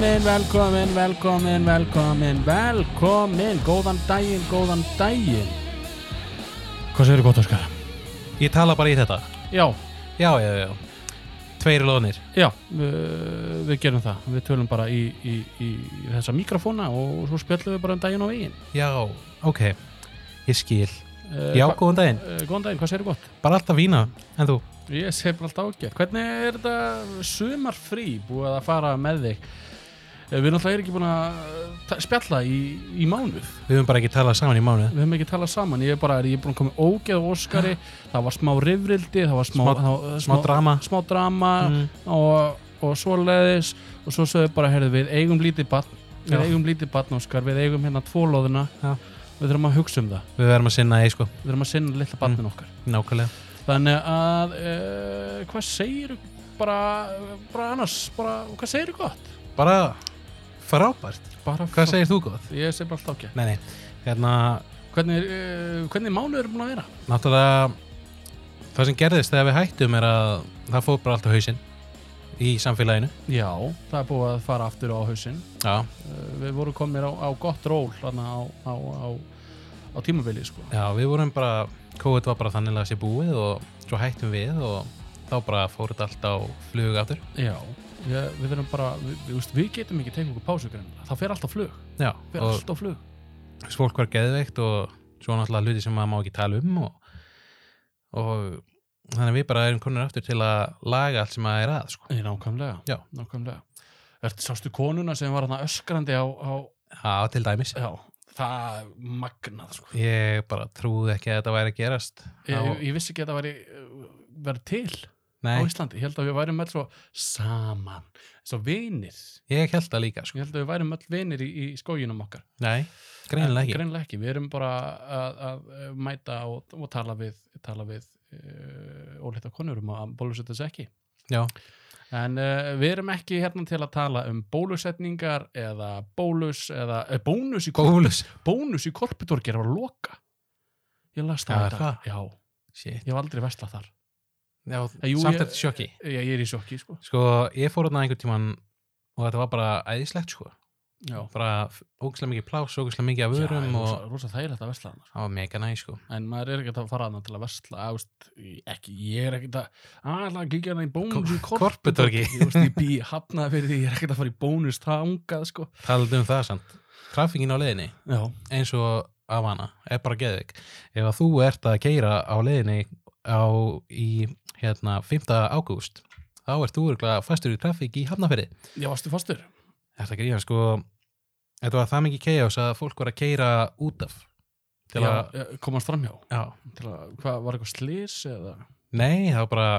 velkomin, velkomin, velkomin, velkomin, velkomin, góðan daginn, góðan daginn. Hvað segir þú gott, Óskar? Ég tala bara í þetta Já, Já, já, já Tveir lónir já, við, við gerum það. Við tölum bara í, í, í þessa mikrofóna og svo spjöllum við bara um daginn á veginn. Já, ok Ég skil Uh, Já, góðan daginn Góðan daginn, hvað segir þú gott? Bara alltaf vína En þú? Ég segi bara alltaf ágætt. Hvernig er þetta sumarfrí búið að fara með þig? Eh, Við erum ekki búin að ta- spjalla í, í mánuð. Við höfum bara ekki talað saman í mánuð Við höfum ekki talað saman. Ég er bara, ég er búin að koma ógeð á Óskari. Það var smá rifrildi, það var smá, Smá- það var, Smá drama smá drama mm. og, og svoleiðis og svo sögðu bara, heyrðu, við eigum lítið barn. Við Já. eigum lítið barn, Óskar. Við eigum hérna tvólóðuna. Já. Við þurfum að hugsa um það. Við verðum að sinna því, sko Við þurfum að sinna litla barnin okkar. Nákvæmlega Þannig að uh, hvað segir bara, bara annars bara, hvað segir? Bara frábært. Bara Hvað segir þú gott? Ég segi bara alltaf ekki Nei, nei. Hérna, Hvernig, uh, hvernig mánuð er búin að vera? náttúrulega Það sem gerðist þegar við hættum er að Það fór bara alltaf hausinn Í samfélaginu. Já, það er búið að fara aftur á hausinn. Já, uh, Við vorum komnir á, á gott ról þarna á, á, á, á tímabili sko. já við vorum bara COVID var bara þannig að sé búið og svo hættum við og þá bara fór þetta allt á flug aftur. Já, ég, við þurfum bara við, við, við getum ekki tekið okkur pásu greinilega. Það fer alltaf flug, Já, fer alltaf flug fólk var geðveikt og svo náttúrulega hluti sem maður má ekki tala um og, og þannig við bara erum konur aftur til að laga allt sem maður er að sko. Nákvæmlega, nákvæmlega. Ertu sástu konuna sem var öskrandi á, á Já, til dæmis Já, það er magnað sko. Ég bara trúði ekki að þetta væri að gerast ég, á, ég vissi ekki að það væri, uh, væri til á Nei, Íslandi, ég held að við værum öll svo saman, svo vinir. Ég held það líka sko. ég held að við værum öll vinir í, í skóginum okkar. Nei, greinilega ekki. Greinilega ekki, við erum bara að, að uh, mæta og, og tala við tala við uh, ólita konur um að bólusetja þessu ekki. Já, en uh, við erum ekki hérna til að tala um bólusetningar eða bólus eða uh, bónus í er að að loka. Ég las Já, það, dag. það? já, ég hef aldrei vestlað þar Já, jú, samt ég- þetta sjokki. Ég, ég er í sjokki sko. Sko, ég fór þarna einhvern tíman og þetta var bara æðislegt sko. Já, bara ógæslega mikið plás, ógæslega mikið af vörum já, rosa, rosa þægilegt að vesla þarna það var mega næ sko. En maður er ekkert að fara þarna til að vesla að, veist, ekki, ég er ekkert að að að kíkja þarna í bónus í Kor- korputorgi. Korputorgi. ég veist, ég bý hafnað fyrir því ég er ekkert að fara í bónus þangað sko. Talað um það samt trafíkin á leiðinni já, eins og af hana er bara geðvik ef að þú ert að keira á leiðinni á í hérna 5. ágúst. Þá ert þú örgulega fastur í trafík í Hafnafyrði ég varstu fastur? Þetta gríðan sko þetta var það mikið chaos að fólk var að keira út af já, að, eh, komast framhjá? Já, að, hvað, var eitthvað slis eða? Nei það var bara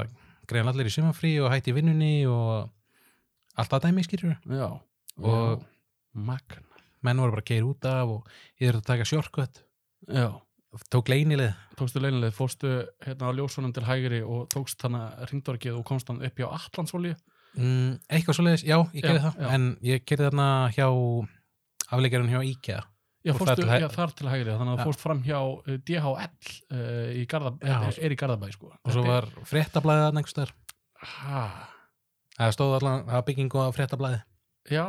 greiðan allir í sumanfrí og hætti vinnunni og allt það dæmi skýrur já, Og- já, magna menn voru bara að keira út af og ég þurfti að taka sjorkvött já, tók leinilið tókstu leinileg, fórstu hérna á ljósunum til hægri og tókst hana ringdorgið og komst hann upp hjá Allandsvolju mm, eitthvað svoleiðis, já, ég gerði það. já. en ég gerði þarna hjá afleikarinn hjá IKEA. Já, fórstu þar hæ- þar til hægri, þannig að fórst fram hjá uh, DHL uh, í Garða, Já. er, er í Garðabæ sko. og svo var fréttablaðið þarna einhvers þar ha, það stóð allan, var byggingu á fréttablaðið. Já,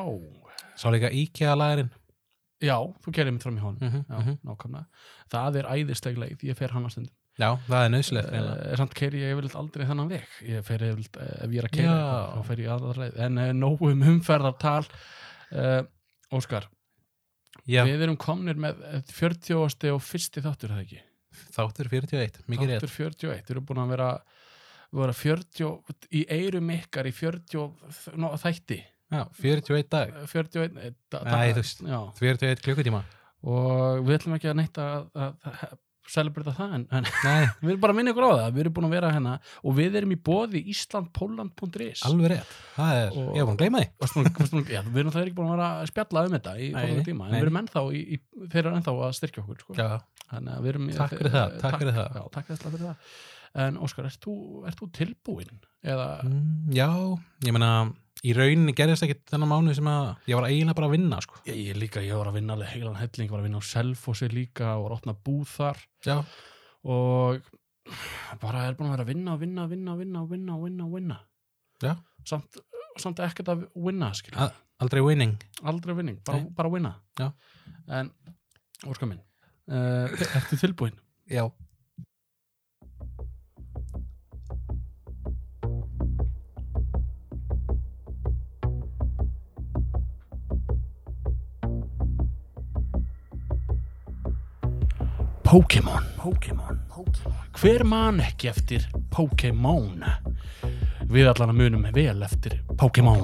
sá líka IKEA-læðurinn já, þú kerið mitt fram í honum. Mm -hmm, Já, nákvæmlega. Það er æðisleg leið, ég fer hann að stundum. Já, það er nöðsilegt uh, Samt keri ég yfirleitt aldrei þennan veg. Ég fer yfirleitt, uh, ef ég er að Já. þá fer ég aðra leið. En uh, nógu um umferðartal. Uh, Óskar, já, við erum komnir með eh, 40. og fyrsti þáttur, er það ekki? þáttur 41, mikið rétt. Þáttur 41, við erum búin að vera vera 40 í eirum ykkar í 40 ná, þætti já, 41 dag, 41 eh, da, Nei, þú veist. já, 41 klukkutíma. Og við ætlum ekki að neitt að, celebrita það en, en við erum bara að minna ykkur á það. Við erum búin að vera hérna og við erum í bóði íslandpóland.is alveg rétt. Það er, Og- ég var búin að gleyma búin- já, við erum það ekki búin að vera að spjalla um þetta í komandi tíma en nei. við erum ennþá í, í, þeir eru ennþá að styrkja okkur sko. Takk fyrir það, takk fyrir það. já, takk fyrir það. En Óskar, ert þú, ert þú tilbúinn? Eða mm, já, ég meina í rauninni gerðist ekki þennan mánu sem að ég var eiginlega bara að vinna sko. Ég, ég líka, ég var að vinna alveg heilan helling, var að vinna á Selfossi líka og var að opna búð þar já, og bara er búin að vera að vinna og vinna og vinna og vinna og vinna og vinna vinna Já. samt, samt ekkert að vinna Að- aldrei winning aldrei vinning, bara, bara vinna Já. en, Óskar minn uh, ertu tilbúin? Já Pokémon Hver man ekki eftir Pokémon? Við allan að munum vel eftir Pokémon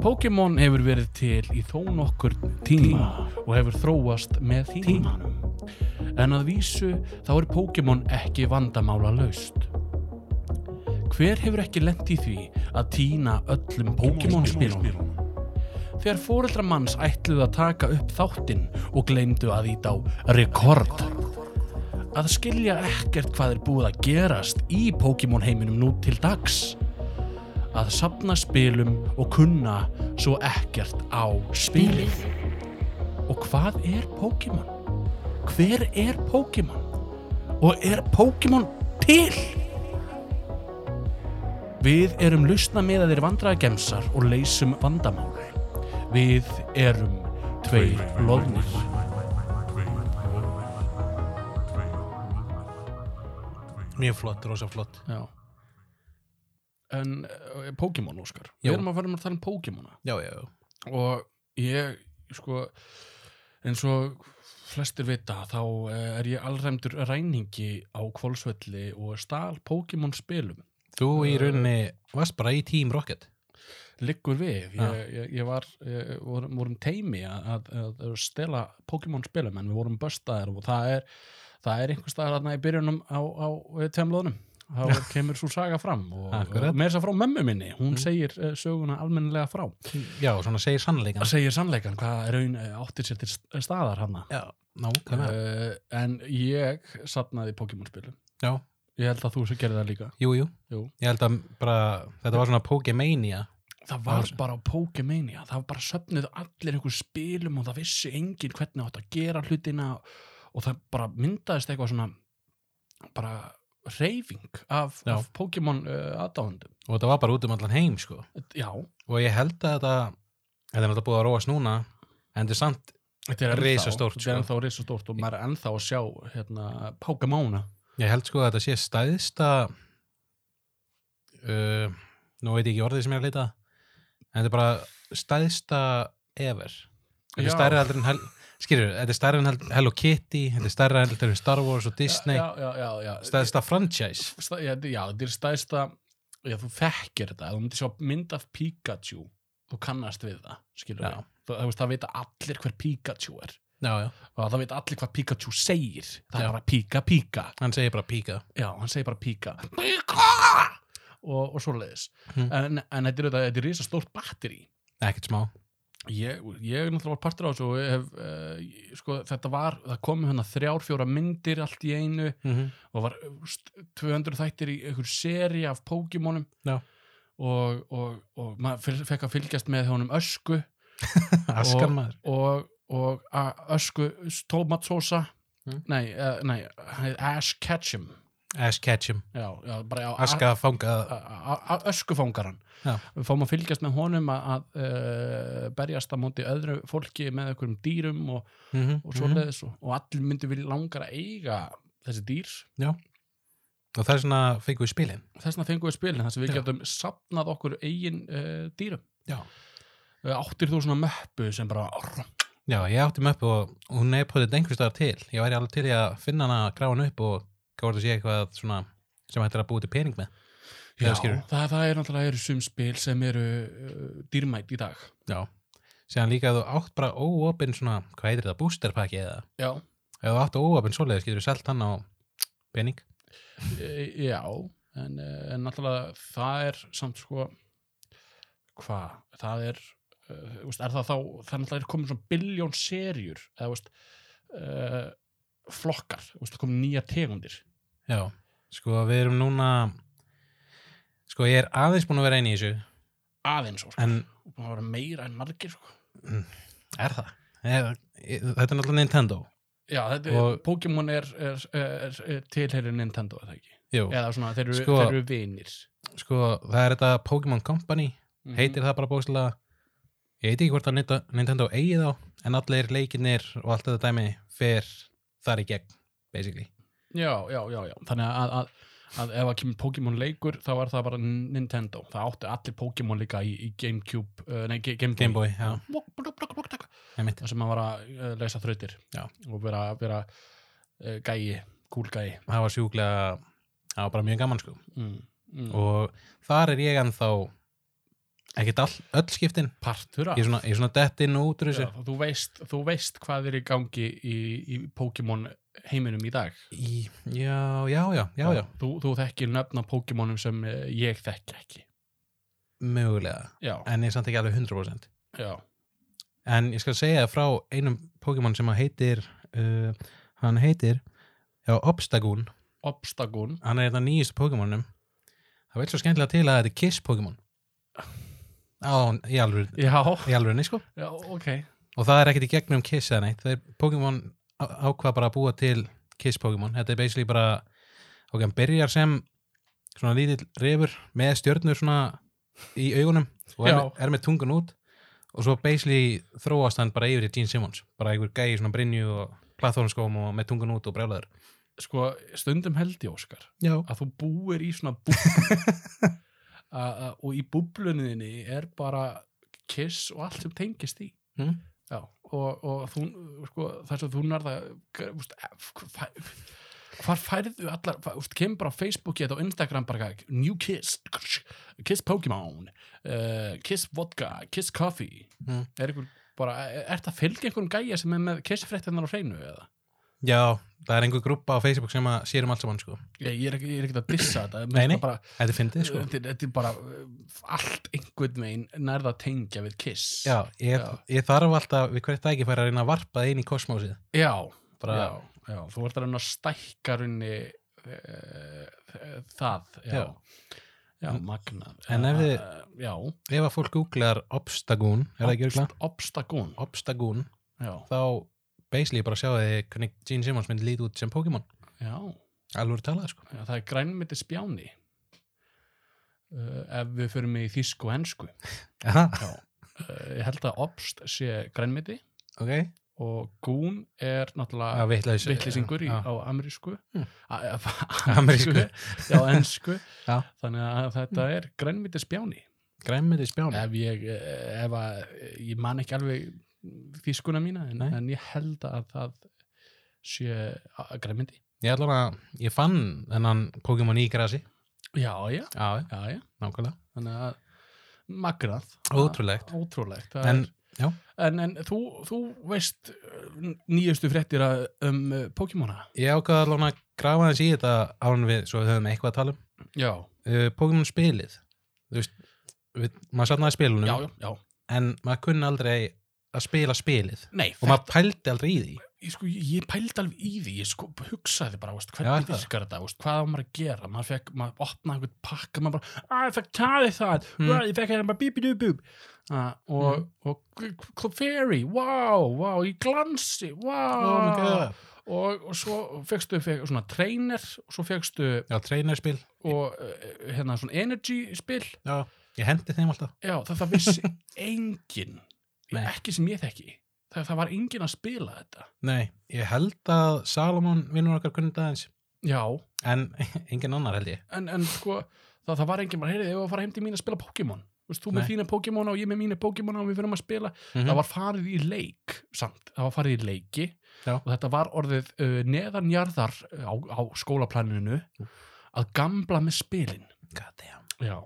Pokémon hefur verið til í þó nokkur tíma og hefur þróast með tímanum. En að vísu þá er Pokémon ekki vandamála laust. Hver hefur ekki lent í því að týna öllum Pokémon spilunum? Þegar fóreldra manns ætluðu að taka upp þáttinn og gleymdu að ít á rekord. Að skilja ekkert hvað er búið að gerast í Pokémon heiminum nú til dags. Að sapna spilum og kunna svo ekkert á spilið. Og hvað er Pokémon? Hver er Pokémon? Og er Pokémon til? Við erum lausna með að þeir vandraða gemsar og leysum vandamál. Við erum tveir loðnir. Mjög flott, rosa flott Já. En uh, Pokémon, Óskar. Við erum að fara að tala um Pokémona. Já, já, já Og ég, sko, eins og flestir vita, þá eh, er ég allræmdur ræningi á kvolsvelli og stál Pokémon spilum. Þú í rauninni varst bara í Team Rocket liggur við. Ég, ég, ég var, ég, vorum, vorum teimi að, að, að stela Pokémon spilum en við vorum böstaðir og það er það er einhver staðar þarna í byrjunum á, á tveimlóðunum þá kemur svo saga fram og, og þess að frá mömmu minni. Hún Mm. segir uh, söguna almennilega frá. Já, svona segir sannleikan segir sannleikan hvað raun uh, áttir sér til st- staðar nákvæmlega. Uh, en ég satnaði Pokémon spilum. Já, ég held að þú gerði það líka. Jú, jú. Jú. Ég held að bara, þetta var svona Pokemania það var var- bara á Pokemania það var bara söfnuð allir einhver spilum og það vissi enginn hvernig átt að gera hlutina og það bara myndaðist eitthvað svona bara reyfing af, af Pokemon uh, aðdáðundum og þetta var bara út um allan heim, sko. Já, og ég held að þetta þetta er náttúrulega búið að róast núna en þetta er samt, þetta er ennþá er sko. og maður er ennþá að sjá hérna, Pokémona. Ég held sko að þetta sé stæðsta uh, nú veit ég ekki orðið sem ég er að leita en þetta er bara stæðsta ever. Þetta er stærra heldur en hel, skilur, þetta er stærra en hel- Hello Kitty þetta er stærra heldur en Star Wars og Disney. já, já, já, stæðsta franchise. Sta- já, þetta er stæðsta já, þú þekkir þetta, þú myndir sjá mynd af Pikachu þú kannast við það, skilur við það, það, það vita allir hver Pikachu er. Og það veit allir hvað Pikachu segir. Það er bara Pika Pika. Hann segir bara Pika. Já, hann segir bara Pika. Pika og, og svoleiðis Hmm. en, en þetta er, þetta, er risa stórt batteri ekkert smá ég, ég náttúrulega var partur á þessu og hef, uh, sko, þetta var það komu hérna þrjár, fjóra myndir allt í einu mm -hmm. og var uh, st- 200 þættir í einhver seri af Pokémonum og, og, og maður fekk að fylgjast með honum ösku askan maður og, ösku tomatsósa Mm. nei, uh, nei, Ash Ketchum Ash Ketchum, já, já, bara já, aska fangað öskufangaran Já. við fáum að fylgjast með honum að, að uh, berjast að móti öðru fólki með einhverjum dýrum og, mm -hmm. og svoleiðis og, og allir myndu vilja langar að eiga þessi dýr og það er svona fengið við spilin þess vegna fengum við spilin þess að við Já. getum sapnað okkur eigin uh, dýrum Já. uh, áttir þú svona möppu sem bara Já, ég átti upp og hún er potið einhvers staðar til. Ég væri alveg til að finna hana, hana upp og gáða að sé eitthvað svona, sem hættir að búið til pening með. já, það, það er náttúrulega sum spil sem eru uh, dýrmætt í dag Já. Sér líka að þú átt bara óopinn svona, hvað heitir þetta, boosterpakki eða? já, Ef þú átt óopinn svoleiðis, getur þú selt hann á pening. e, já en, uh, en náttúrulega það er samt sko hvað, það er uh, veist, er það þá, það er náttúrulega komin svona biljón serjur eða veist, uh, flokkar, veist, komin nýja tegundir Já. Sko, við erum núna, sko, ég er aðeins búin að vera eini í þessu, aðeins sko, en búin að vera meira en margir sko. er það? Er, þetta er náttúrulega Nintendo. Já, er, Pokémon er, er, er, er tilherir Nintendo, er það ekki? Jú, Eða svona, þeir eru, Sko- þeir eru vinir. sko, það er þetta Pokémon Company, Mhm. heitir það bara bókslega Ég veit ekki hvort að Nintendo- Nintendo eigi þá, en allir leikinir og allt þetta dæmi fer þar í gegn, basically. Já, já, já, já. Þannig að, að, að ef að kemur Pokémon leikur þá var það bara Nintendo. Það átti allir Pokémon líka í, í Gamecube, uh, nei, Ga- Game Boy. Game Boy, já, einmitt. Það sem að vara að leysa þrautir og vera, vera uh, gæi, cool gæi. Það var sjúklega, það var bara mjög gaman, sko. Mm. Mm. Og þar er ég ennþá, ekkert all, öll skiptin, partur af. ég er svona, svona dett inn og út úr Já, þessu. þú, þú veist hvað er í gangi í, í Pokémon heiminum í dag. Í, já, já, já, já, já, Þú, þú þekkir nöfna Pokémonum sem eh, ég þekki ekki. mögulega. Já, En ég samt ekki alveg 100%. já. En ég skal segja frá einum Pokémon sem heitir, uh, hann heitir, já, Obstagoon. Obstagoon. Hann er þetta nýjustu Pokémonum. Það vil svo skemmtilega til að þetta er Kiss Pokémon. Á, í alveg, Já, í alveg, sko. já, ok. Og það er ekkert í gegnum Kiss eða neitt. Það er Pokémon ákvað bara að búa til Kiss Pokémon. Þetta er basically bara, ok, hann byrjar sem svona lítill refur með stjörnur svona í augunum og er, er með tungun út og svo basically þróast hann bara yfir í Gene Simmons. Bara einhver gæi svona brinju og plathónskóm og með tungun út og brjálæður. Sko, stundum held ég, Óskar, Já. að þú búir í svona og í búblunniðinni er bara kiss og allt sem tengist í. Mm. Já, og, og þú, sko, þess að þú nærða, fæ, hvar færðu allar, úst, kemur bara á Facebooki eða á Instagram bara, New Kiss, Kiss Pokémon, uh, Kiss Vodka, Kiss Coffee. Mm. Er ykkur bara, er þetta að fylgja einhverjum gæja sem er með kissfréttinnar á hreinu eða? Já, það er einhver grúpa á Facebook sem að sér um allt saman, sko. Ég, ég er er ekki að dissa þetta. Nei, nei. það Bara, Þetta fyndið, sko. þetta, er- bara uh, allt einhvern veginn nærða tengja við kiss. Já, ég, Já. ég þarf alltaf við hvert dæki færa að reyna að varpa það inn í kosmósið. Já, Bara- já, já, þú ert að reyna að stækka runni uh, það, já. Já. Já, En- magnað. en ef þið- já, Ef að fólk googlar Obstagoon, er það ekki örgulega? Obstagoon, Obstagoon, já, þá basically bara sjáu þið hvernig Gene Simmons myndi lítið út sem Pokémon. Alveg talað, sko. já, það er grænmyndi spjáni. Uh, ef við förum í þýsku og hensku. Uh, ég held að obst sé grænmyndi ok. og gún er náttúrulega Að vitlaus. vittlisingur Já. á amerísku Hmm. Amerísku. já, ensku Já. þannig að þetta er grænmyndi spjáni Græmmiði spjáni. ef ég eh, ef að, ég man ekki alveg þýskuna mína en, en ég held að það sé grænmyndi Ég ætla að, ég fann þennan Pokémon í grasi. já, já, Já, já, já nákvæmlega. þannig að magnað Ótrúlegt. ótrúlegt. En, er, en, en þú, þú veist eh, nýjustu fréttir að- um uh, Pokémona? Ég ákvaða alveg að grafa þess í þetta án við, svo við höfum eitthvað að tala um. já, Uh, Pokémon spilið. Þú veist, við, maður satnaði spilunum, já, já, já. en maður kunni aldrei að spila spilið. Nei, Og maður pældi aldrei í því. ég, sko, ég pældi alveg í því, ég sko, hugsaði bara, veist, Já, hvernig það. virkar þetta, veist, hvað á maður að gera, maður fekk, maður opnaði einhvern pakka, maður bara, ég fekk taði það, Mm. ég fekk hérna bara bíbidubub, uh, og, Mm. og, Clefairy, wow, wow, í glansi, wow, Oh og, og svo fekstu fekk, svona trainer, og svo fekstu, Já, trainerspil. og uh, hérna svona energy spil, Já, ég hendi þeim alltaf. já, þetta vissi enginn, Nei. ekki sem ég þekki, það, það var enginn að spila þetta, Nei, ég held að Salomon vinnur okkar kunni aðeins, já, en engin annar held ég. en, en sko það, það var enginn bara, heyrði, ef að fara heim til mín að spila Pokémon Vist, þú með Nei. þína Pokémon og ég með mína Pokémon og við fyrir að spila Mm það var farið í leik samt, það var farið í leiki Já. og þetta var orðið uh, neðanjarðar á, á skólaplaninu að gamla með spilin God damn. já,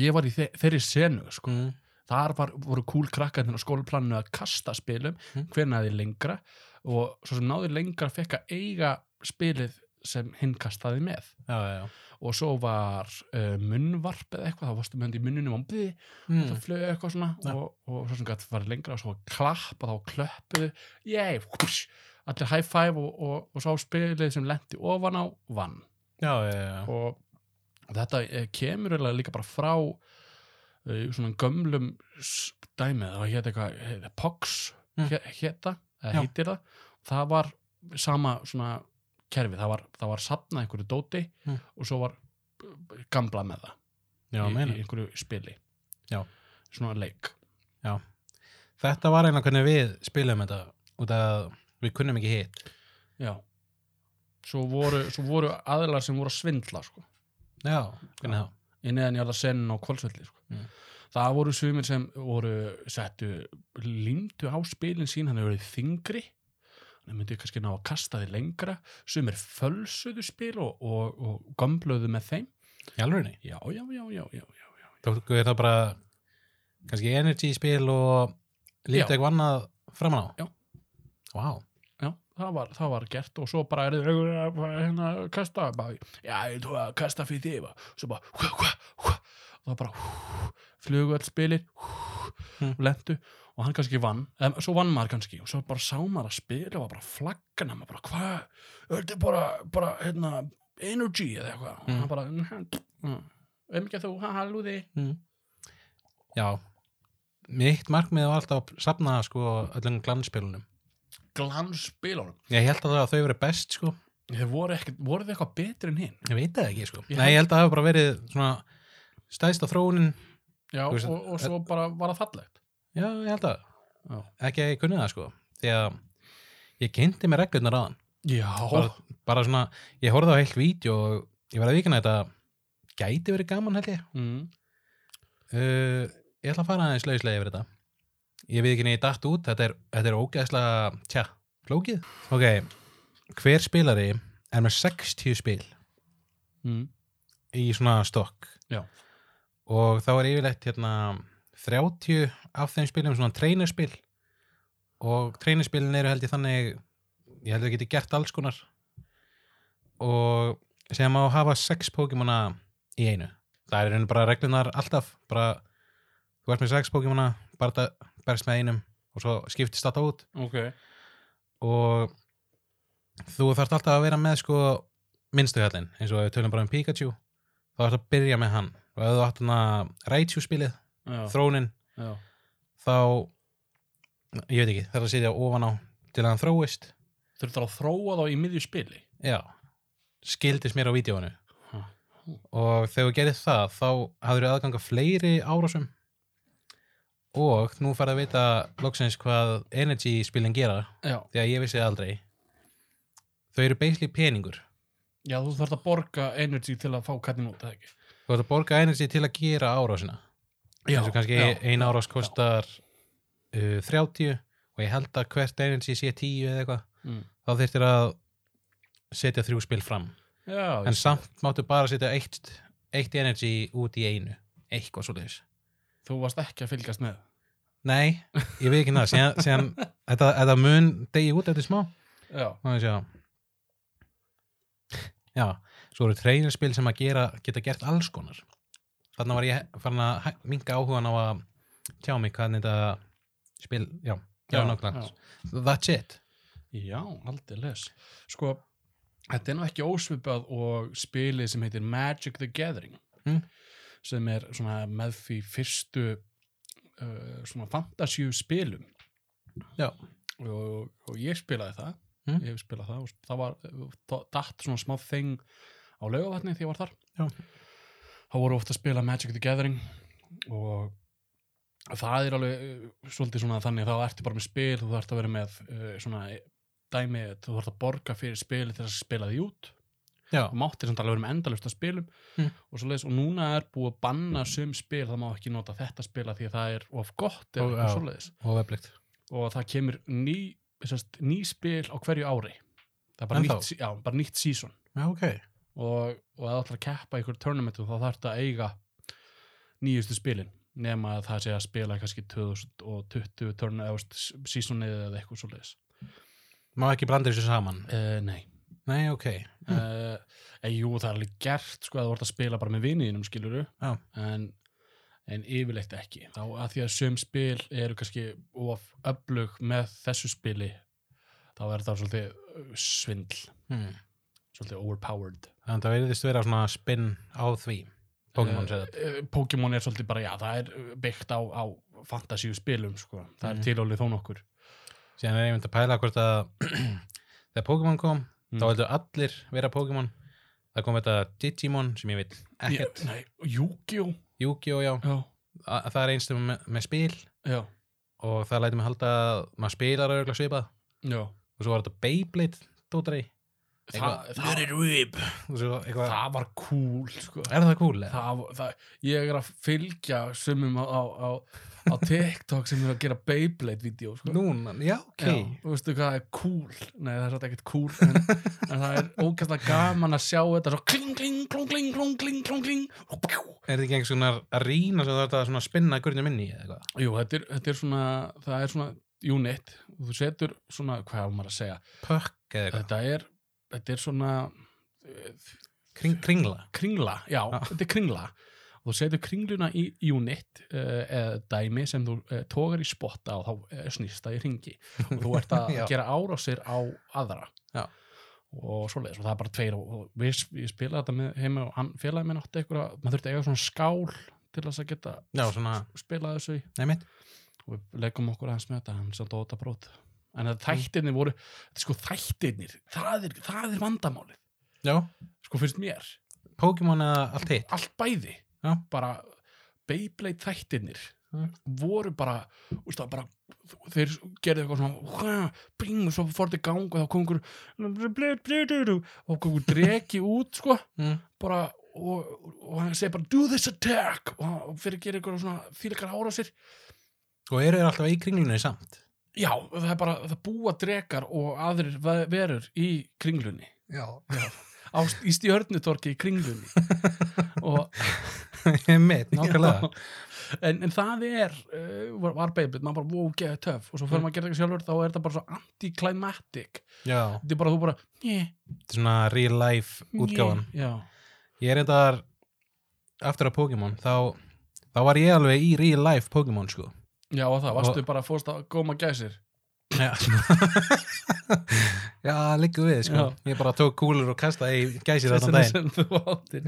ég var í þe þeirri senu sko. Mm. Þar var, voru kúl krakkarnir á skólaplaninu að kasta spilum Mm. hver náði lengra og svo sem náði lengra fekk að eiga spilið sem hinn kastaði með Já, já, já. og svo var uh, munnvarp eða eitthvað, þá varstu með hann í munnunum og Mm. það flög eitthvað svona Ja. og, og svo sem gætt var lengra og svo klapp og þá klöppuðu, yey allir high five og, og, og svo spilið sem lendi ofan á vann og þetta eh, kemur líka bara frá svona gömlum s- dæmi, það hétt eitthvað heit, Pox Mm. hétta eða Já. heitir það, það var sama svona kerfi, það var, það var safnað einhverju dóti Mm. og svo var uh, gamla með það Já, í, í einhverju spili Já. svona leik þetta var eiginlega hvernig við spilum þetta út af við kunnum ekki hitt já svo voru, svo voru aðlar sem voru að svindla sko. já, hvernig Já. þá í neðan jarða senn og kvolsvelli sko. Mm. það voru sumir sem voru settu, límdu á spilin sín hann hefur verið þingri hann myndi kannski ná að kasta því lengra. Sumir fölsuðu spil og, og, og gömbluðu með þeim. Í alvegni, já, já, já, já, já, já, tóku við þá bara kannski energy spil og lítið eitthvað annað framan á? Já. Vá, Já, það var, það var gert og svo bara er þið hérna kasta. Bara, já, ég tók að kasta fyrir þig bara. svo bara hva, hva, hva, og það bara hú, flugu öll spilir hú, Hmm. lendu og hann kannski vann eða, svo vann maður kannski. Og svo bara sá maður að spila og bara flaggana maður bara hvað, er þetta bara, bara hérna, energy eða eitthvað? Og Hmm. hann bara um ekki þú, ha, halúði mm. já. Mitt markmið var alltaf að safna sko öllum glansspilunum glansspilunum. Ég held að það að þau verið best sko. Þeir voru, ekkert, voru þið eitthvað betri en hinn ég veit það ekki sko. Ég nei, ég held að það hafa bara verið svona stæðsta þróunin. Já, Þú veist, og, og svo bara var það fallegt. Já, ég held að já, ekki að ég kunni það sko. Því að ég kynnti mér reglurnar aðan já. bara, bara svona, ég horfði á heilt vídeo og ég var að vikina þetta gæti verið gaman held ég. Mm. uh, ég ætla að fara aðeins lauslega yfir þetta ég við ekki neitt dætt út. Þetta er, þetta er ógeðslega, tja, flókið. Ok, hver spilari er með 60 spil Mm. í svona stokk? Já. og þá er yfirleitt hérna 30 af þeim spilum svona trainerspil. Og trainerspilin eru held ég þannig ég held að það geti gert alls konar. Og sem má hafa 6 Pokémona í einu. Það er rauninu bara reglunar alltaf bara, þú ert með 6 Pokémona bara það berst með einum og svo skiptist þetta út. Ok, og þú þarft alltaf að vera með sko minnstu hallin, eins og við tölum bara um Pikachu þá þarft að byrja með hann. Og ef þú átt hann að Raichu spilið þrónin, þá ég veit ekki, þarf að sitja ofan á til að hann þróist. Þurftur að þróa þá í miðju spili? Já, skildist mér á vídjóinu Ha. og þegar þú gerir það þá hafður þú aðgang að fleiri árásum og nú farið að vita loksins hvað energy spilin gera. Já, því að ég vissi aldrei. Þau eru basically peningur. Já, þú þarft að borga energy til að fá kattin út, eða ekki? Þú ert að borga energy til að gera árásina. Eins og kannski ein árás kostar uh, 30 og ég held að hvert energy sé 10 eða eitthvað. Mm. þá þyrftir að setja þrjú spil fram. Já, en samt máttu bara setja eitt, eitt energy út í einu. Eitthvað svo leiðis þú varst ekki að fylgjast með. Nei, ég veit ekki það síðan, þetta, mun degi út eftir smá. Já, já, svo eru treynerspil sem að gera, geta gert alls konar. Þannig var ég farin að minnka áhugan á að tjá mig hvað þetta spil, já, já, Já, that's it. Já, aldrei les. Sko, þetta er nú ekki ósvipað og spilið sem heitir Magic the Gathering. Mm. Sem er með því fyrstu uh, fantasíu spilum. Og, og ég spilaði það. Mm. ég hef spilað það og það var það datt svona smá þing á laugavatni því ég var þar. Já. þá voru ofta að spila Magic the Gathering og það er alveg uh, svolítið svona þannig þá ertu bara með spil, þú þarft að vera með uh, svona dæmi, þú þarft að borga fyrir spili til að spila því út máttir samt alveg vera með endalust að spilum. Mm. og, svoleiðis, og núna er búið að banna sum spil, það má ekki nota þetta spila því að það er of gott Og- og veflikt og það kemur ný, sérst, ný spil á hverju ári. Það er bara, nýtt, já, bara nýtt season. Já, ok, og, og það ætlar að keppa í ykkur tournamentu þá þarf þetta að eiga nýjustu spilin. Nema að það sé að spila kannski 2020 tournament eða seasonið eða eitthvað svoleiðis. Má ekki blanda þessu saman? Uh, nei nei, ok, uh, en jú það er alveg gert sko að þú vart að spila bara með viniðinum skiluru Já. en, en yfirleitt ekki. Þá að því að söm spil eru kannski of öflug með þessu spili þá er það svolítið uh, svindl. Hmm. svolítið overpowered. Þannig að það veriðist vera svona spinn á því Pokémon segði þetta uh, Pokémon er svolítið bara, já, það er uh, byggt á, á fantasíu spilum, sko. Það Mhm. er tilálið þó nokkur. Síðan er myndi að pæla hvort að þegar Pokémon kom, Mm. þá vildu allir vera Pokémon. Það kom þetta Digimon sem ég vil ekkert, Yu-Gi-Oh! Yu-Gi-Oh já. Já, það er einstum með, með spil. Já, og það læti mig halda að maður spilar auðvitað svipað. Já. og svo var þetta Beyblade dótari Það, það, svo það var cool sko. er það cool? það, ég er að fylgja sumum á, á, á, TikTok sem er að gera Beyblade-vídeó sko. Núna, já, ok Já, veistu hvað er cool Nei, það er þetta ekkert cool en, en það er ógæslega gaman að sjá þetta svo kling, kling, klung, kling, klung, kling, klung, kling. Er þetta ekki einhvers svona að rýna er þetta að spinna gurnum inn í eða eitthvað? Jú, þetta er, þetta er svona það er svona unit þú setur svona, hvað er maður að segja Pökk eða eitthvað? þetta er, þetta er svona eh, Kring, kringla? kringla, já, þetta er kringla. Og þú setur kringluna í unit uh, eða dæmi sem þú uh, tógar í spotta og þá uh, snýst það í ringi og þú ert að gera árásir á aðra. Já. og svoleiðis og það er bara tveir og, og við, við spilaði þetta með heima og hann félagi minn átti eitthvað, maður þurfti að eiga svona skál til þess að geta Já, svona, spilað þessu í. Nefnitt og við leikum okkur aðeins með þetta hann sem dóta brót en það þættirnir voru, sko þættirnir það er, það er vandamálið. Já, sko finnst mér, Pokémon eða allt hitt? Allt bæði. Já. bara Beyblade þættirnir Mm. voru bara, úst, bara þeir gerðu eitthvað svona bing, og svo fór þetta í gang og þá kom einhver og kom einhver dreki út sko. Mm. bara, og, og hann segi bara do this attack. Og fyrir að gera eitthvað svona þýrleikar ára sér Og eru þeir alltaf í kringlunni samt? Já, það er bara, það búa drekar og aðrir ve- verur í kringlunni. Já. Á, í stjörnutorki í kringlunni. Og Einmitt, nákvæmlega. Já. en, en það er uh, var, Beyblade, maður bara, wow, geða töff. Og svo fyrir Mm. maður að gera það sjálfur, þá er þetta bara svo anti-climatic, Já, þetta er bara, þú bara njö, þetta er svona real life útgáfan. já, Ég er reyndar aftur að Pokémon þá, þá var ég alveg í real life Pokémon sko já, og það, varstu Og- bara fórst að góma gæsir? Já, Já líka við sko. Já. Ég bara tók kúlur og kastaði gæsir þarna daginn. sem þú áttir.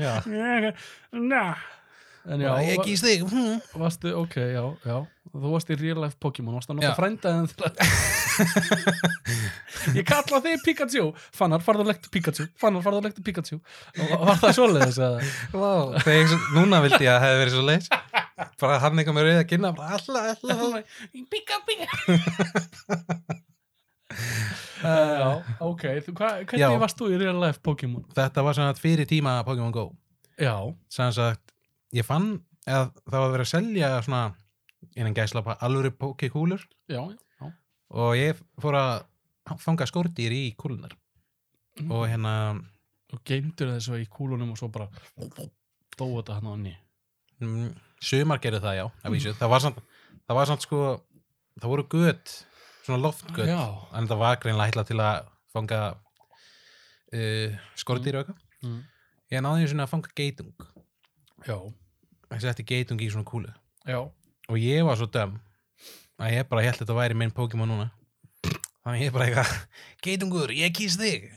Já, ég gís þig. Hm. varstu, ok, já, já. Þú varst í real life Pokémon, varstu að nota frændaðin að ég kalla þig Pikachu. Fannar farðu að lekta Pikachu. Fannar farðu að lekta Pikachu. Og var það svoleiðis eða? Wow. Svo- Núna vildi ég að það hefði verið svo leis Bara hann eitthvað með rauða kynna bara alla, alla, alla. Pika, pika. Já, ok. Hvernig Já. varst þú í real life Pokémon? Þetta var svona fyrir tíma Pokémon Go. Já, Sanns sagt, ég fann að það var verið að selja svona innan gæslapa alvöru Pokékúlur. Já, já. Og ég fór að fanga skordýr í kúlunar og hérna og geymdur þessu í kúlunum og svo bara dóu þetta hann á ný mm, sumar gerðu það já að vísu. það, var samt, það var samt sko það voru gött, svona loftgött en það var greinlega ætla til að fanga uh, skordýr og eitthvað. Mm. ég náði svona að fanga geitung. Já, ég setti geitung í svona kúlu. Já. Og ég var svo döm að ég bara held þetta væri minn Pokémon núna. Þannig ég bara eitthvað geitungur, ég kýst þig.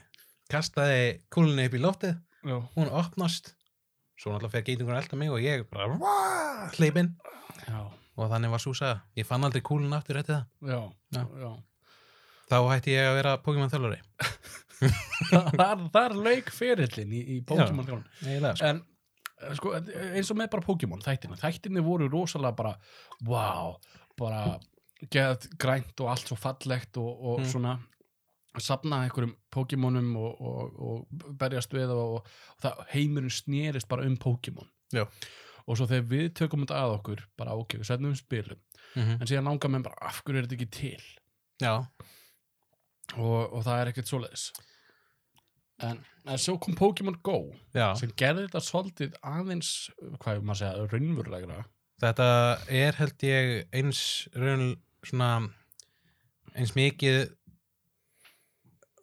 Kastaði kúlunni upp í loftið. Já, hún opnast svo náttúrulega fer geitungur elda mig og ég bara "Vaa!" hleyp inn já, og þannig var saga ég fann aldrei kúlun aftur eftir það já, Já. já. þá hætti ég að vera Pokémon þjálfari það, það er lauk ferillin í, í Pokémon eiginlega sko. en eh, sko, eins og með bara Pokémon þættina, þættinni voru rosalega bara wow, bara geð grænt og allt svo fallegt og, og Mm. svona safna einhverjum Pokémonum og, og, og berjast við og, og það, heimurinn snerist bara um Pokémon. Já. og svo þegar við tökum þetta að okkur bara ok, við setnum um spilum mm en síðan langar menn bara af hverju er þetta ekki til? Já, og, það er ekkert svoleiðis. En, en svo kom Pokémon Go já. sem gerði þetta svolítið aðeins hvað er maður að segja, raunverulegra. Þetta er held ég eins raun svona eins mikið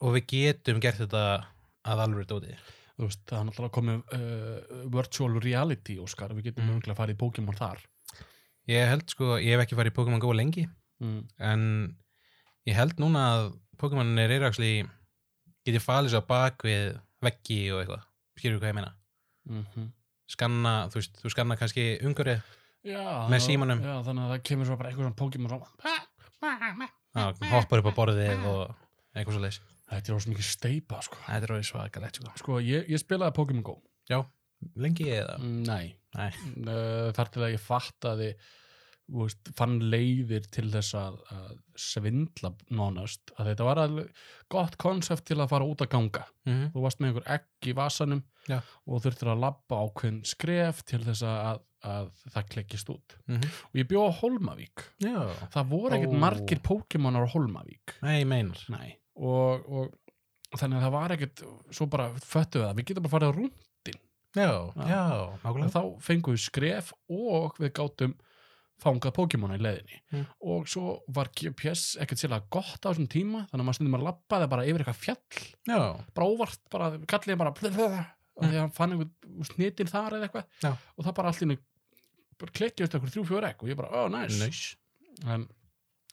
og við getum gert þetta að alveg dóti þú veist, það er náttúrulega komið uh, virtual reality, Óskar, við getum Mm. mm. fara í Pokémon þar ég held sko, ég hef ekki farið í Pokémon Go lengi mm. en ég held núna að Pokémon er actually getið falið á bak við veggi og eitthvað, skilur hvað ég meina Mm skanna, þú veist, þú skanna kannski umhverfið, já, Með símanum. já, þannig að það kemur svo bara eitthvað svona Pokémon hoppar upp á borðið og eitthvað svo leis þetta er rosa mikið steipa sko, þetta er alveg svakalegt sko. sko ég, ég spilaði Pokémon Go. Já, lengi eða? Mm, nei, Nei. Uh, þar til að ég fattaði veist, fann leiðir til þess að, að svindla nánast, að þetta var alveg gott konsept til að fara út að ganga. Mm þú varst með einhver egg í vasanum Já. og þurftir að labba ákveðin skref til þess að, að það klekkist út. -hmm. og ég bjó á Holmavík Já, það voru ekkert margir Pokémonar á Holmavík nei, meinar. Nei. Og, og þannig að það var ekkert svo bara föttu við það, við getum bara farið á rúm Já, Já. nákvæmlega. Þá fengum við skref og við gátum fangað Pokémona í leiðinni. Mm. og svo var GPS ekkert sérlega gott á þessum tíma þannig að maður stundum að labbaði bara yfir eitthvað fjall. Já, bara óvart, bara kallið bara og því að hann fann einhvern snitin þar eða eitthvað. Já. og það bara hennu klekkið eftir eitthvað þrjú fjóra ekk og ég bara, oh nice. Næs en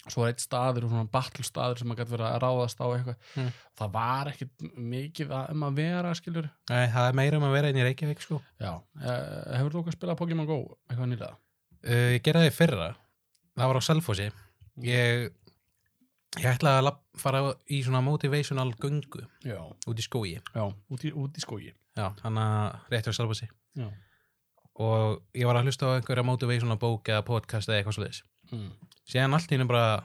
svo er eitt staður og svona battle staður sem maður gæti verið að ráðast á eitthvað. Mm. það var ekkert mikið um að vera skilur. Nei, það er meira um að vera inn í Reykjavík sko. Já, eh, hefur þú okkar spilað Pokémon Go eitthvað nýlega? uh, Ég í fyrra. Það var á Selfossi. Ég Ég ætlaði að fara í svona motivational göngu já, út í skói já, út í, út í skógi. Já, hann að réttur Selfossi. Já, og ég var að hlusta á einhverja motivational bók eða podcast eða eitthvað svoleiðis. Mm. Síðan allt hennu bara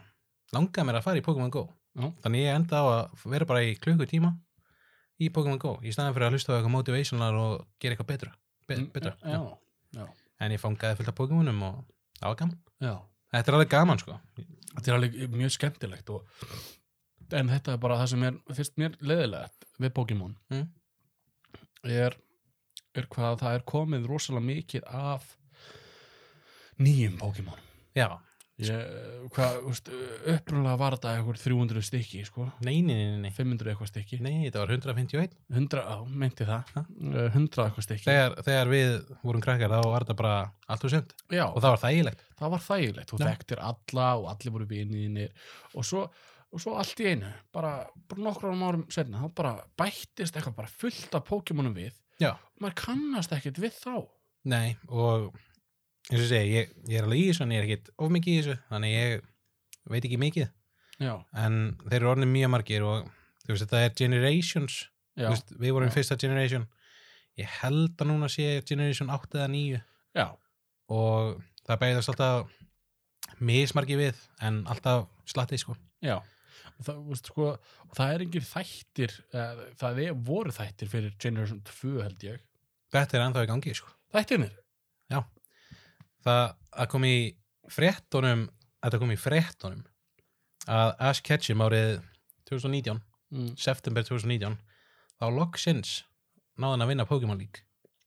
langaði mér að fara í Pokémon Go. Já. þannig ég enda á að vera bara í klukkutíma í Pokémon Go í staðan fyrir að hlusta á eitthvað motivational og gera eitthvað betra, be Mm, betra. já, já, en ég fangaði fullt af Pokémonum og það var gaman. Þetta er alveg gaman sko. Þetta er alveg mjög skemmtilegt og, en þetta er bara það sem er fyrst mér leðilegt við Pokémon Mm. er, er hvað það er komið rosalega mikið af nýjum Pokémon. Já, úst, upprunlega var þetta eitthvað 300 stykki sko, nei, nei, nei, nei. 500 eitthvað stykki. Nei, þetta var 151 100, á, meinti það. Ha? Eh, 100 eitthvað stykki. Þegar, þegar við vorum krakkar þá var þetta bara allt og já, og það var þægilegt. Það var þægilegt, þú þekktir alla og allir voru viniðinir og svo, og svo allt í einu bara, bara nokkur árum setna þá bara bættist eitthvað bara fullt af Pokémonum við. Já, maður kannast ekkert við þá. Nei, og eins og segi, ég, ég er alveg í þessu en ég er ekkit of mikið í þessu þannig ég veit ekki mikið. Já, en þeir eru orðin mjög margir og þú veist, þetta er generations. Já, veist, við vorum Já. fyrsta generation. Ég held að núna sé generation 8 eða 9 já, og það beigðast alltaf mismargi við en alltaf slatti sko. Já. Það, veist, sko, það er engir þættir eh, það er, voru þættir fyrir Generation 2 held ég. Þetta er ennþá í gangi sko. Þættirnir, það að kom í fréttunum þetta kom í fréttunum að Ash Ketchum árið 2019, mm. september 2019 þá loksins náði hann að vinna Pokémon League.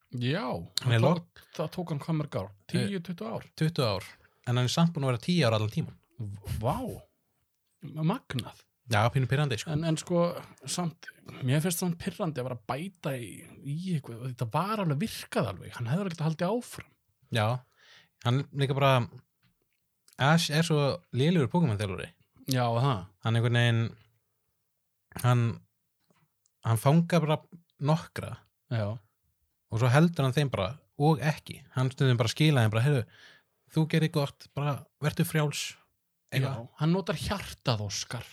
Já það, lok- tók, það tók hann hvað mörg ár? 10-20 ár? 20 ár, en hann er samt búin að vera 10 ár allan tíman vá, magnað. Já, pínu pyrrandi sko. En, en sko, samt mér finnst samt pyrrandi að vera að bæta í, í eitthvað, og þetta var alveg virkað alveg. Hann hefur ekkert að haldi áfram. Já, hann líka bara Ash er svo lélugur Pokémon þjálfuri já, það, hann einhvern veginn hann hann fangar bara nokkra já, og svo heldur hann þeim bara og ekki, hann stundum bara skila þeim bara, heyrðu, þú gerir gott bara verður frjáls. Já hann notar hjartað, Óskar.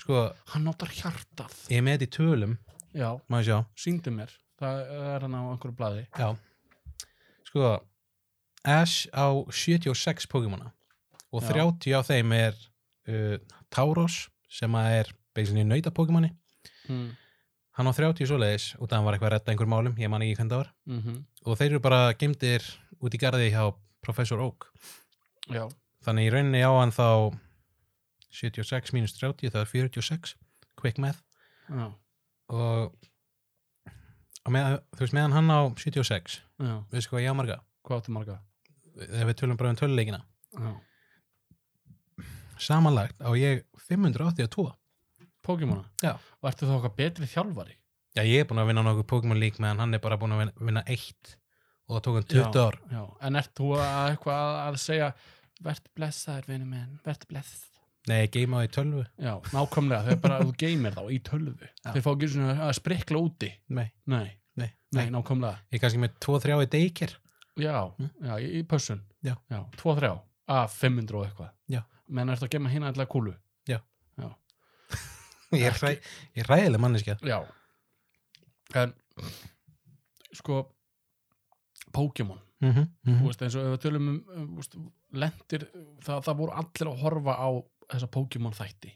Sko, hann notar hjartað. ég er með þetta í tölum já, síndi mér. Það er hann á einhverju blaði. Já. Sko, Ash á 76 Pokémona. Og Já. 30 af þeim er uh, Tauros sem er basically nauta Pokémoni. Mm. hann á 30 svoleiðis út af hann var eitthvað að redda einhver málum, ég man ekki hvernig það var. Mm og þeir eru bara gemdir út í garði hjá Professor Oak. Já, þannig í rauninni á hann þá 76 mínus 30 það er 46 quick math. Já, og, og með, þú veist meðan hann á 76 já. veistu hvað ég á marga? Hvað áttu marga ef við tölum bara um töluleikina. Samanlagt á ég 582 Pokémona, Já. og ertu þá okkar betri þjálfari? Já ég er búin að vinna nokkuð Pokémon League meðan hann er bara búin að vinna, eitt og það tók hann 20 ár. já. en ert þú að eitthvað að, segja verð blessaður vinnu minn, verð bless nei, geima það í tölvu. Já, nákvæmlega, þau bara, þú geymir þá í tölvu. Þeir fá ekki svona að sprikla úti. Nei, nei, nei, nákvæmlega. Ég er kannski með 2-3 í deikir já, Mm. já, í, pössun. Já. já, tvo, þrjá, að 500 og eitthvað. Já. menn ertu að gema hérna allar kúlu? Ég er, ræ, ég er ræðileg manneskja. Já. En sko Pokémon. Mm -hmm. þú veist, eins og ef við tölum um, um þú veist, lendir, það, það voru allir að horfa á þessa Pokémon þætti.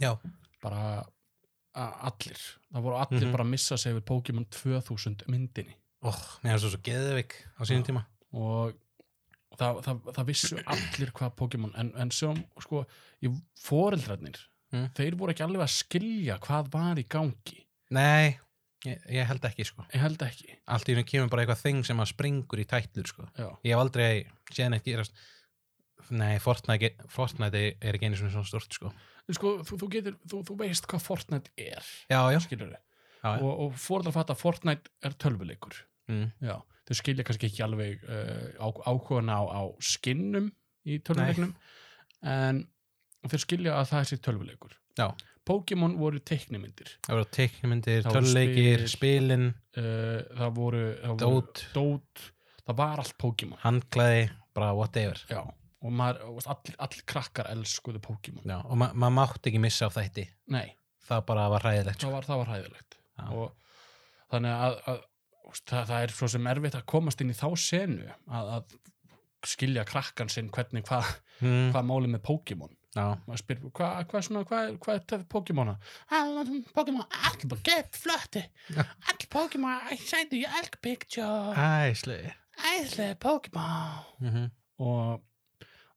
Já, bara a- allir, það voru allir Mhm. bara að missa sig yfir Pokémon 2000 myndinni oh, mér er svo svo geðveik á sínum tíma. Og það, það, það vissu allir hvað Pokémon en, en sem sko í foreldrarnir Mm. þeir voru ekki alveg að skilja hvað var í gangi. Nei, ég, ég held ekki sko. Ég held ekki. Allt í hennu kemur bara eitthvað þing sem að springur í tætlur sko. Já, Ég hef aldrei séð neitt gerast. Nei, Fortnite, Fortnite er ekki einu svona stort sko. Sko þú, þú getur, þú, þú veist hvað Fortnite er Já, já, já, og, og foreldrar fatta að Fortnite er tölvuleikur Mm. þau skilja kannski ekki alveg uh, á, áhugan á, á skinnum í tölvuleiknum en þeir skilja að það er sér tölvuleikur Já. Pokémon voru teiknimyndir Það voru voru töluleikir, spil. spilin, uh, það voru, það voru dót, það var allt Pokémon handklæði, bara whatever. já, og maður, allir, allir krakkar elskuðu Pokémon Já, og ma maður mátti ekki missa á þætti. nei, Það bara var ræðilegt. það Sko. var, það var hæðilegt Já. og þannig að, að það, það er svo sem erfitt að komast inn í þá senu að, að skilja krakkan sinn hvernig hvað Mm, hva málið með Pokémon. Maður spyr, hvað hva hvað er, þetta? Ah, Pokémon, allir bara get flötti allir Pokémon, I send you elk picture. Æsli. æðislega Pokémon. Mm -hmm. og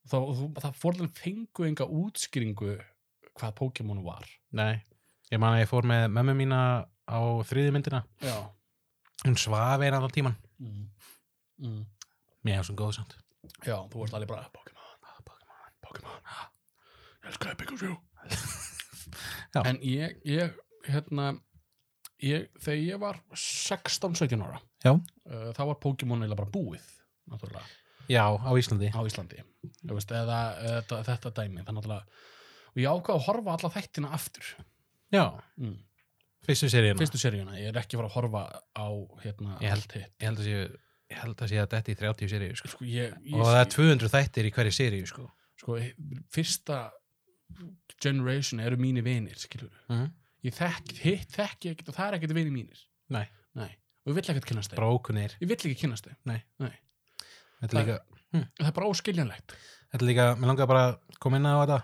þá, þú, það fórlega fengu enga útskýringu hvað Pokémon var. Nei, ég man að ég fór með mömmu mína á þriði myndina. já Hún svaf eina allan tíman. mm. Mm. Mér er svona góð samt. já, þú varst alveg bara Pokémon, Ah, Pokémon. Pokémon ég elskaði Pikachu en ég, ég hérna ég, þegar ég var 16-17 ára uh, þá var Pokémon eiginlega bara búið náttúrulega Já, á Íslandi. á Íslandi veist, eða, eða þetta, dæmi þannig að ég ákvað að horfa alla þættina aftur Já, mm. Fyrstu seríuna. fyrstu seríuna, ég er ekki að fara að horfa á hérna Ég held- allt hitt Ég held að sé, ég held að sé að þetta í 30 seríu, sko. sko, ég, ég, Og það er 200 þættir í hverju seríu, sko. sko, fyrsta generation eru mínir vinir skilur Mm. ég þekk, hitt þekki ekkert og það er ekkert vinir mínir Nei, Nei. og ég vill ekkert kynast þeim brókunir. ég vill ekki kynast þeim Þetta er Það- líka, það er bara óskiljanlegt þetta er líka, mér langar bara að koma inn á þetta.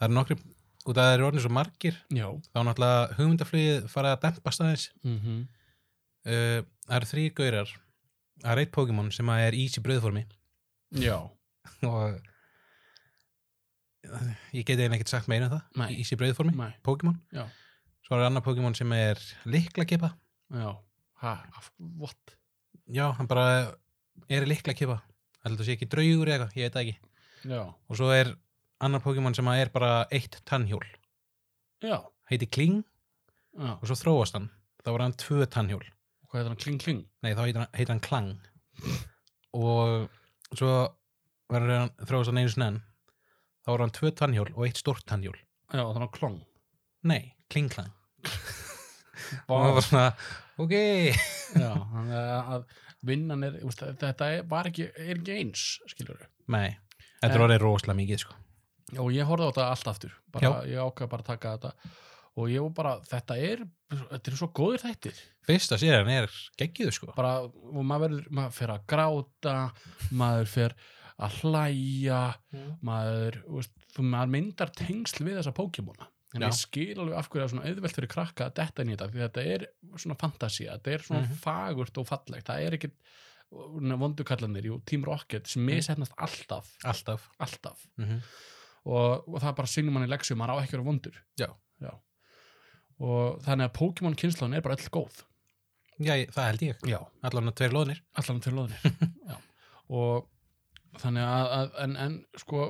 Það eru nokkri, út af það eru orðin svo margir, já þá náttúrulega hugmyndaflugið farið að dempa staðins. mm -hmm. Uh, það eru þrý gaurar, það er eitt Pokémon sem að er ís í brauðformi já, og ég geti einhvern ekkert sagt meira um það, Nei. ís í brauðformi, Nei. Pokémon. Já. Svo er annar Pokémon sem er likla kipa. já ha, af- what Já, hann bara er likla kipa. Það sé ekki draugur eða eitthvað, ég veit það ekki. já, Og svo er annar Pokémon sem er bara eitt tannhjól. já, Heiti Kling já og svo þróast hann. Þá var hann tvö tannhjól. hvað er það, kling kling Nei, þá heitir hann, heitir hann Klang. Og svo verður hann þróast hann einu snenn. Þá var hann tvö tannhjól og eitt stórt tannhjól. já, þannig að klong Nei, Kling Klang. Og það var svona, ok. já, þannig að- vinnan er, veist, þetta er, var ekki er ekki eins, skilur við Nei, þetta En- orðið rosalega mikið, sko. Og ég horfði á þetta allt aftur. Bara, ég ákvað bara að taka þetta. Og ég var bara, þetta er þetta er svo góðir þættir. Fyrsta séran er geggjuð, sko. bara, og maður verður, maður fer að gráta maður fer að hlæja maður, þú veist, maður myndar tengsl við þessa Pokémona. En Já. ég skil alveg af hverju er svona auðvelt fyrir krakka að detta inn í þetta, því þetta er svona fantasía, þetta er svona Mhm. fagurt og fallegt, það er ekkit vondukallanir, jú, Team Rocket sem misefnast alltaf, Alltaf. alltaf. Mm og, og það bara signum mann í leksju, maður á ekki vera vondur Já. og þannig að Pokémon kynnslóðin er bara öll góð Já, ég- það held ég. já, að tveir loðnir. til loðinir já. og þannig að, að en, en sko,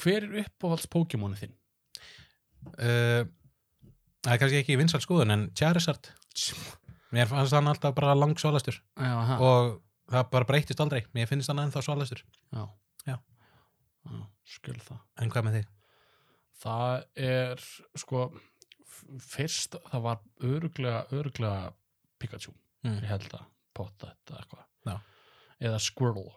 hver er uppáhalds Pokémoni þinn? Uh, það er kannski ekki vinsalt skoðun, en Charizard. Mér fannst hann alltaf bara lang svalastur. Já. Og það bara breytist aldrei. Mér finnst hann ennþá svalastur. já. Já. Já skil það En hvað með þig? það er sko fyrst það var öruglega öruglega Pikachu Mm. ég held að potta þetta eitthvað eða Squirtle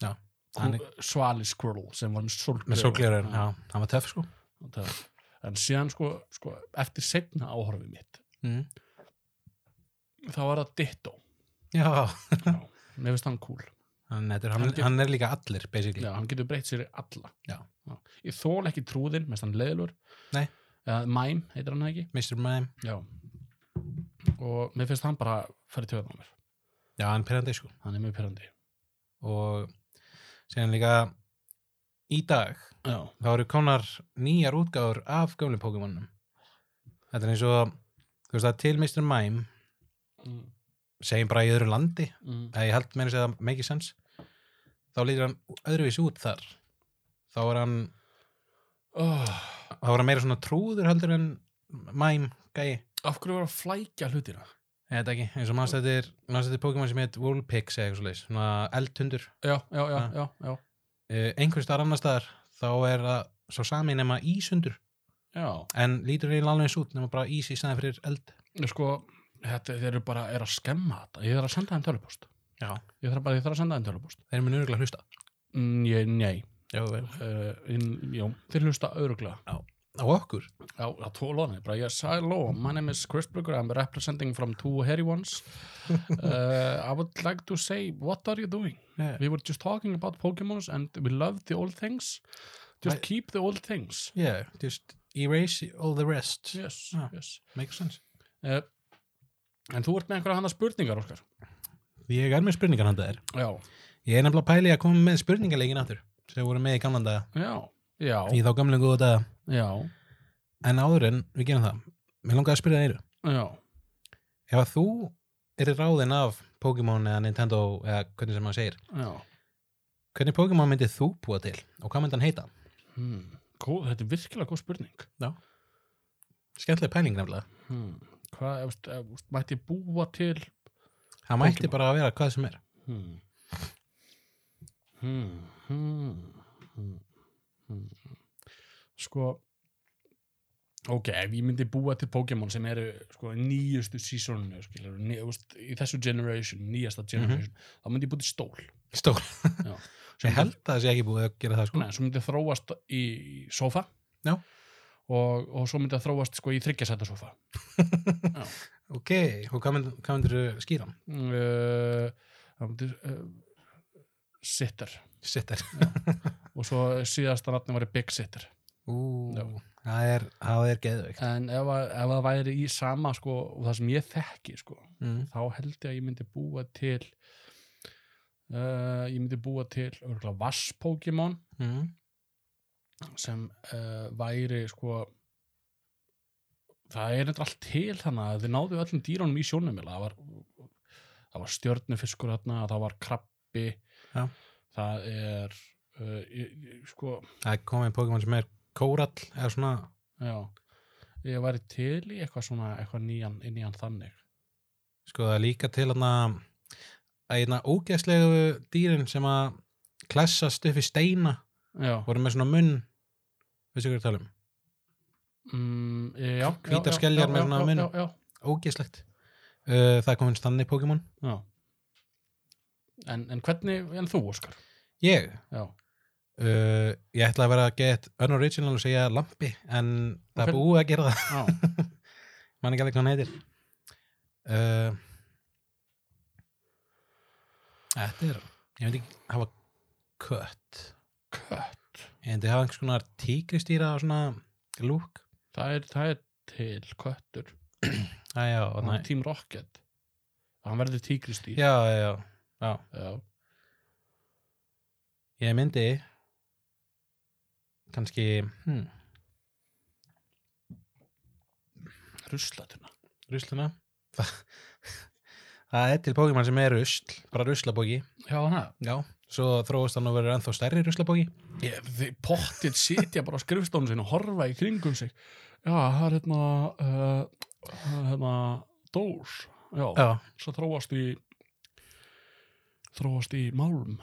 Já. Hann Svali Squirtle sem var með Með sólgleraugu. sólglirur, já, hann var töff, sko. Það- en síðan sko, sko eftir setna áhorfið mitt Mm. þá var það Ditto Já, Já. mér finnst hann cool hann, er, hann, Hann get- hann er líka allir basically. Já, hann getur breytt sér alla. Já. Ég þól ekki trúðin, mest hann leðilur Nei. Eða Mime, heitir hann það ekki? Mr. Mime. Já. Og mér finnst hann bara færi töðan á mér. Já, hann pyrrandi sko. Hann er mjög pyrrandi og síðan líka í dag Já, þá eru konar nýjar útgáður af gömlu Pokémonum. Þetta er eins og þú veist að til Mr. Mime. Mm. segjum bara í öðru landi. Mm. eða ég held meira að segja það make sense þá lítur hann öðruvísi út þar. Þá er hann Oh, þá er hann meira svona trúður heldur en Mime gæi. Af hverju var að flækja hlutina? Ég veit ekki, eins og maður stættir maður stættir Pokémon sem heit Woolpix eða eitthvað svoleiðis, svona eldhundur. Já, já, já, Ja. já, já, uh, einhvers staðar annar staðar þá er það svo sami nema íshundur. Já. en lítur eiginlega alveg eins út nema bara ís í staðin fyrir eld. Sko, þetta, þeir eru bara er að skemma þetta. Ég þarf að senda þeim tölupost Já. Ég þarf bara, ég þarf að senda þeim tölupost þeir eru mjög örgulega hlusta mm, ég, Nei, Já, uh, in, já, þeir hlusta öruglega á okkur Já, á tólóðinni, bara yes, hello, my name is Chris Brugger, I'm representing from two hairy ones. Uh, I would like to say, what are you doing? yeah. We were just talking about Pokemons and we love the old things. Just I- keep the old things. yeah, just erase all the rest Yes, Já. yes. makes sense Uh, en þú ert með einhverja hana spurningar, Óskar? Ég er með spurningar handa þér Já, ég er nefnilega pæli að koma með spurningarleikin aftur sem voru með í gamlan daga já, já, í þá gamlega góða daga já, en áður en við gerum það mér langaði að spyrja það eiru já. ef að þú er ráðin af Pokémon eða Nintendo eða hvernig sem maður segir já. hvernig Pokémon myndið þú búa til og hvað myndi hann heita? Hmm. Góð, þetta er virkilega góð spurning. skemmtileg pæling nefnilega Hmm. Hvað, ef, ef, ef, mætti ég búa til það mætti Pokémon. bara að vera hvað sem er Hmm. Hmm. Hmm. Hmm. Hmm. Sko ok, ef ég myndi búa til Pokémon sem eru sko, nýjustu sísónu ný, í þessu generation, nýjasta generation þá myndi ég búa til stól stór Já. ég held að það sé ekki búið að gera það sko Nei, svo myndi þróast í sofa Já. og, og svo myndi það þróast sko, í þryggjasæta sofa ok, og hvað myndir, myndir skýra uh, það myndi uh, sitter. Sitter. Og svo síðasta nafni var Big Sitter. Ú, það er, er geðveikt. En ef, ef það væri í sama sko, og það sem ég þekki sko, mm. þá held ég að ég myndi búa til uh, ég myndi búa til örgulega Vass-Pokémon Mm. sem uh, væri sko það er eitthvað allt til þannig að þið náðu öllum dýrunum í sjónum það var, var stjörnufiskur það var krabbi. Já. það er uh, ég, ég, sko. Það komið Pokémon sem er kórall eða svona. Já, ég væri til í eitthvað svona eitthvað nýjan, nýjan þannig. Sko það er líka til hann að einna ógeðslegu dýrin sem að klessast upp í steina. Já, voru með svona munn veistu hvað ég er að tala um Hvítar já, skeljar já, með svona já, ógeðslegt. Uh, það er komin stanni Pokémon. Já. En, en hvernig, en þú Óskar? Ég, já, uh, ég ætla að vera að get unoriginal og segja lampi en það er búið að gera það. Mann ekki alveg hvað hann heitir. Uh, þetta er ég veit ekki hafa kött. Kött? Ég veit ekki hafa einhvers konar tígristýra og svona lúk það er, það er til köttur. Æ, já, hann næ, er Team Rocket. Hann verður tígristýr já, já, já, já. Ég myndi kannski hmm, ruslatuna rusluna það, er til Pokémon sem er rusl bara ruslabóki já, hana já, svo þróast hann og verður ennþá stærri ruslabóki. Þið pottir sitja bara á skrifstónu sinni og horfa í kringum sig. Já, það er hérna uh, það er hérna dós. Já, já, svo þróast í þróast í málm.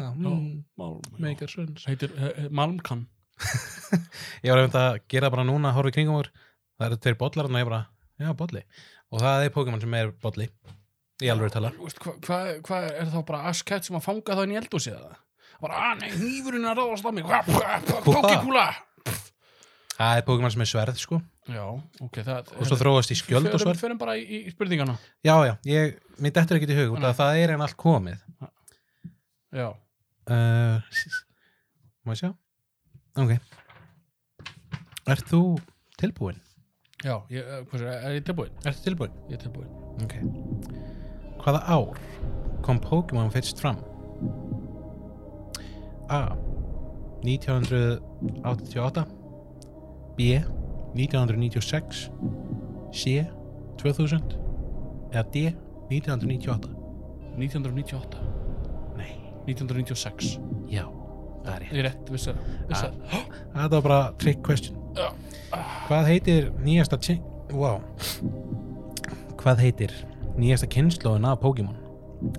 Já, mm, málm já. make a sense. Heitir uh, malmkan ég var einmitt að gera bara núna horfa í kringum úr það eru tveir bollar og ég bara, já bolli. Og það er Pokémon sem er bolli í alveg tala Þú hvað hva, hva er þá bara Askett sem að fanga það inn í eldúsið það bara, að nei, hnífurinn er að ráðast á mig. Pokkikúla það er Pokémon sem er sverð sko. Já, ok, það og svo þróast í skjöld og Förum, svart förum bara í, í spurningana. Já, já, ég, mér dettur ekki til hug það er en allt komið. Já, uh, má ég sjá? Ok. Ert þú tilbúin? já, ég, eh, hvað sér, er ég tilbúin? Ertu tilbúin? Ég er tilbúin ok hvaða ár kom Pokémon fyrst fram? A. 1988 B. 1996 C. 2000 eða D. 1998 1998, Nei, 1996 já, það er rétt. Ég er rétt, vissi vissi það Það var bara trick question. Já. Hvað heitir nýjasta wow. Hvað heitir nýjasta kynnslóðin af Pokémon?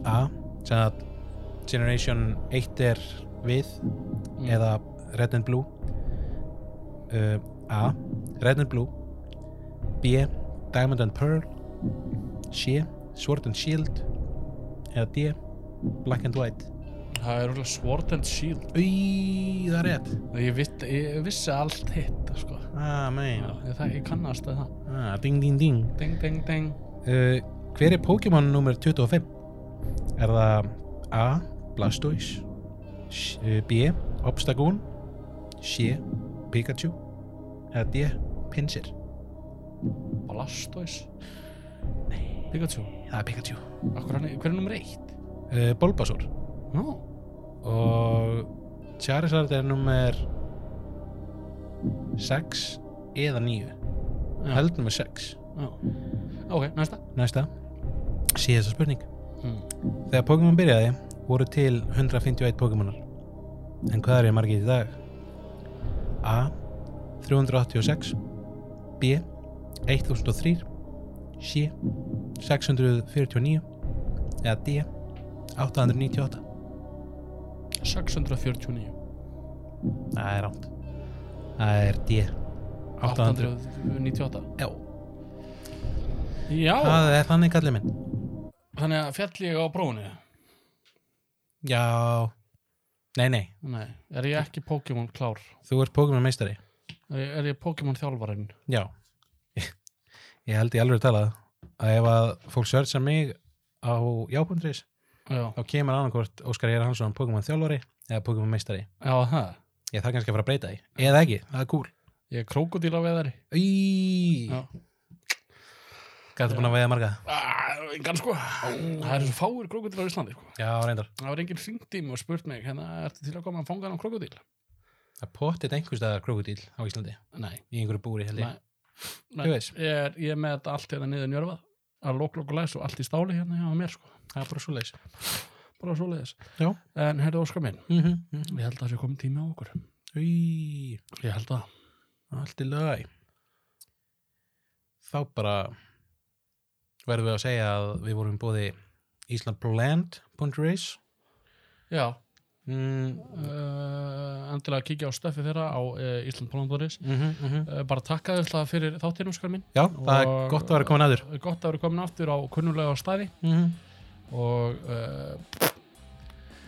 A sem að Generation 1 er við Mm. eða Red and Blue. Uh, A Red and Blue. B Diamond and Pearl. C Sword and Shield. Eða D Black and White. Það er úrlega Sword and Shield. Í, það er rétt. Ég, vitt, ég vissi allt hitt sko. Ah, mein ég, kannast að það. Ah, Ding, ding, ding. Ding, ding, ding. Uh, Hver er Pokémon nummer 25? Er það A. Blastoise uh, B. Obstagoon C. Pikachu eða D. Pinsir Blastoise Nei, Pikachu það er Pikachu Akkur hann, hver er nummer eitt? uh, Bulbasaur Já, og Charizard er nummer 6 eða 9 Já. held nummer 6 já Ok, næsta. Næsta. Síðasta spurning. Mm. Þegar Pokémon byrjaði voru til 151 Pokémonar. En hvað er ég margir í dag? A 386 B 1003 C 649 eða D 898 649 Það er rámt Það er D 800 898 Já, Já, það er þannig kallið minn. Þannig að fjall ég á prófunu Já. Nei, nei, Nei, er ég ekki Pokémon klár? þú ert Pokémon meistari. Er ég, er Pokémon þjálfarinn? Já. Ég held ég alveg talað að ef að fólk sörsa mig á jábundris Já, þá kemur annarkvort Óskar Jæra Hansson Pokémon þjálfari eða Pokémon meistari. Já það Ég þarf kannski að fara að breyta því. Eða ekki, það er cool. Ég er krókudíla veðari Í. Já. Gætu búin að veiða marga. Ah, Engan sko. Það eru svo fáir krókudílar á Íslandi sko. Já, reyndar. Það var enginn hringt í mig og spurt mig hérna, ertu til að koma að fanga hann á krókudíl? Það pottit einhverstaðar krokodíl á Íslandi. Nei, í einhverju búri held ég. Nei, nei. Ég, ég er með allt hérna niður njörfað að lók og allt í stáli hérna hjá mér sko. Það er bara svo leis bara svo leiðis Já. En herðu Óskar minn, mm -hmm. ég held að það sé komið tími verðum við að segja að við vorum búði Íslandblend.is Já, mm, uh, endilega kíkja á stöffi þeirra á uh, Ísland.is mm -hmm, mm -hmm. uh, bara takka þér alltaf fyrir þáttinn Óskar minn. Já, það er Og- gott að vera komin aður gott að vera komin aftur á kunnulega staði. Mm -hmm. og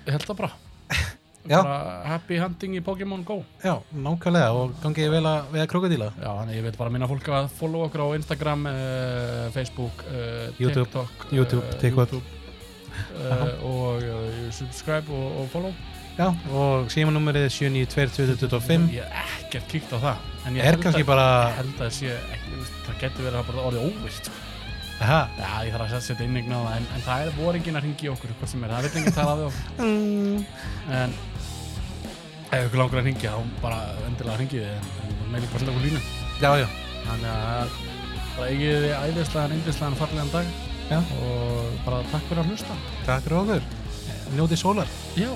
ég held það bara happy hunting í Pokémon Go Já, nákvæmlega og gangið vel að veða krokodíla Já, þannig ég vil bara minna fólk að follow okkur á Instagram, uh, Facebook, uh, YouTube, TikTok, YouTube, uh, TikTok. YouTube og subscribe og, og follow. Já, og símanúmerið 7922225 Ég hef ekkert kíkt á það. En ég held að, bara held að sé, ekki, það getur verið að orðið óvirt. Sko. Aha. Já, ég þarf að setja innigna á það, en, en það er voringin að ringi okkur, hvort sem er, það vil enginn tala við okkur. Mm. En ef ykkur langar að ringja, þá bara endilega ringið, en, en með líka bara senda okkur línu. Já, já, Þannig að bara eigið þið æðislegan, yndislegan, fallegan dag Já. og bara takk fyrir að hlusta. takk fyrir okkur Njótið sólar Já,